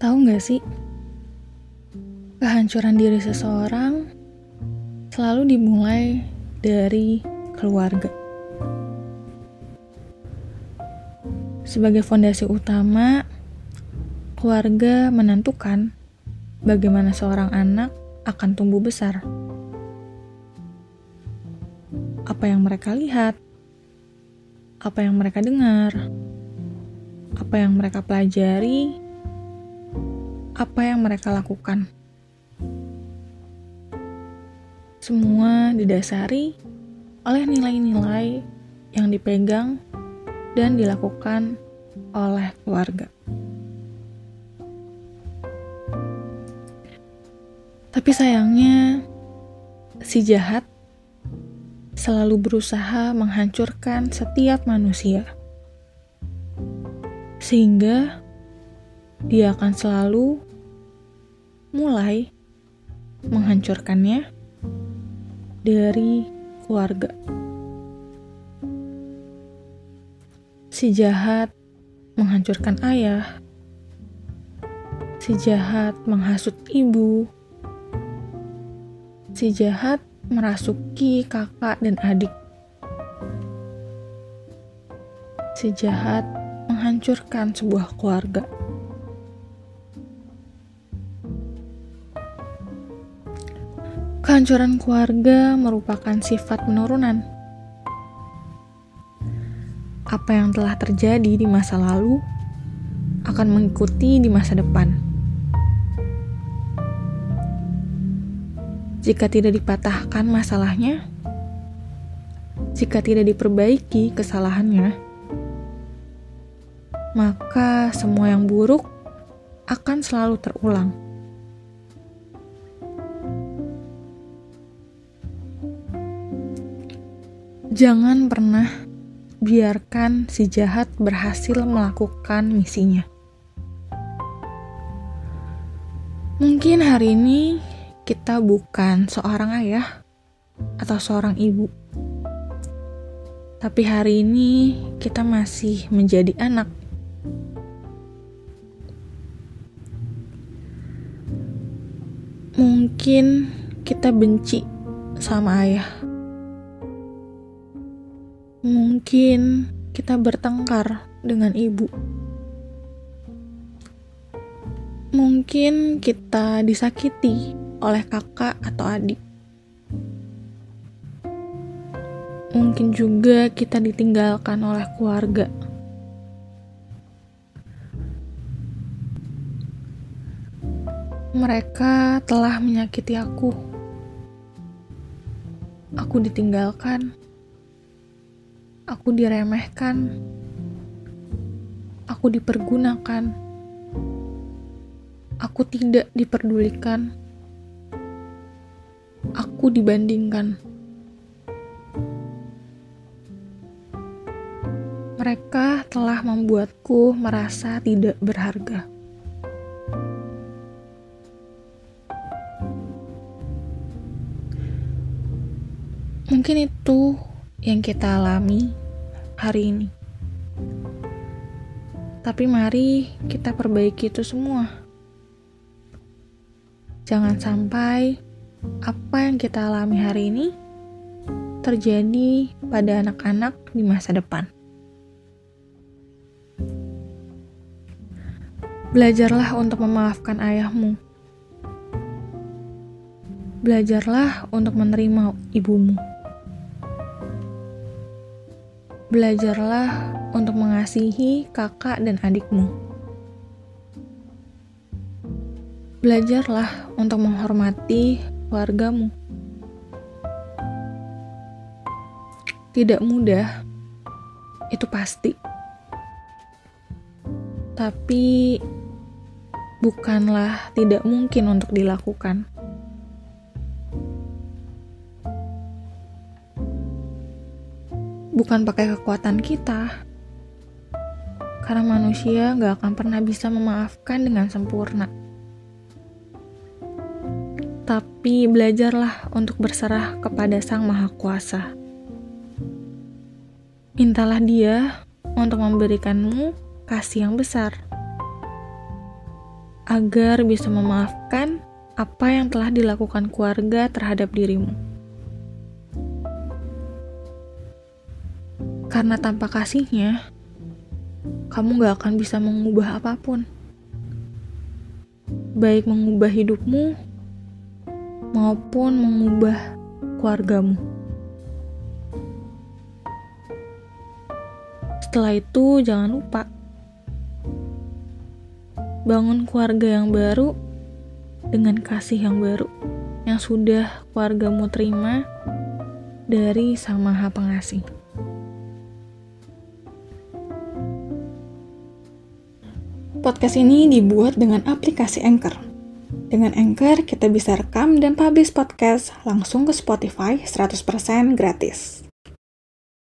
Tahu nggak sih, kehancuran diri seseorang selalu dimulai dari keluarga. Sebagai fondasi utama, keluarga menentukan bagaimana seorang anak akan tumbuh besar. Apa yang mereka lihat, apa yang mereka dengar, apa yang mereka pelajari, apa yang mereka lakukan. Semua didasari oleh nilai-nilai yang dipegang dan dilakukan oleh keluarga. Tapi sayangnya, si jahat selalu berusaha menghancurkan setiap manusia, sehingga dia akan selalu mulai menghancurkannya dari keluarga. Si jahat menghancurkan ayah, si jahat menghasut ibu, si jahat merasuki kakak dan adik, si jahat menghancurkan sebuah keluarga. Kehancuran keluarga merupakan sifat penurunan. Apa yang telah terjadi di masa lalu akan mengikuti di masa depan. Jika tidak dipatahkan masalahnya, jika tidak diperbaiki kesalahannya, maka semua yang buruk akan selalu terulang. Jangan pernah biarkan si jahat berhasil melakukan misinya. Mungkin hari ini kita bukan seorang ayah atau seorang ibu, tapi hari ini kita masih menjadi anak. Mungkin kita benci sama ayah Mungkin kita bertengkar dengan ibu. Mungkin kita disakiti oleh kakak atau adik. Mungkin juga kita ditinggalkan oleh keluarga. Mereka telah menyakiti aku. Aku ditinggalkan Aku diremehkan. Aku dipergunakan. Aku tidak diperdulikan. Aku dibandingkan. Mereka telah membuatku merasa tidak berharga. Mungkin itu yang kita alami hari ini. Tapi mari kita perbaiki itu semua. Jangan sampai apa yang kita alami hari ini terjadi pada anak-anak di masa depan. Belajarlah untuk memaafkan ayahmu. Belajarlah untuk menerima ibumu. Belajarlah untuk mengasihi kakak dan adikmu. Belajarlah untuk menghormati keluargamu. Tidak mudah, itu pasti. Tapi bukanlah tidak mungkin untuk dilakukan. Bukan pakai kekuatan kita. Karena manusia gak akan pernah bisa memaafkan dengan sempurna. Tapi belajarlah untuk berserah kepada Sang Maha Kuasa. Mintalah Dia untuk memberikanmu kasih yang besar. agar bisa memaafkan apa yang telah dilakukan keluarga terhadap dirimu. Karena tanpa kasihnya, kamu gak akan bisa mengubah apa pun. Baik mengubah hidupmu, maupun mengubah keluargamu. Setelah itu, jangan lupa bangun keluarga yang baru dengan kasih yang baru yang sudah keluargamu terima dari Sang Maha Pengasih. Podcast ini dibuat dengan aplikasi Anchor. Dengan Anchor, kita bisa rekam dan publish podcast langsung ke Spotify 100% gratis.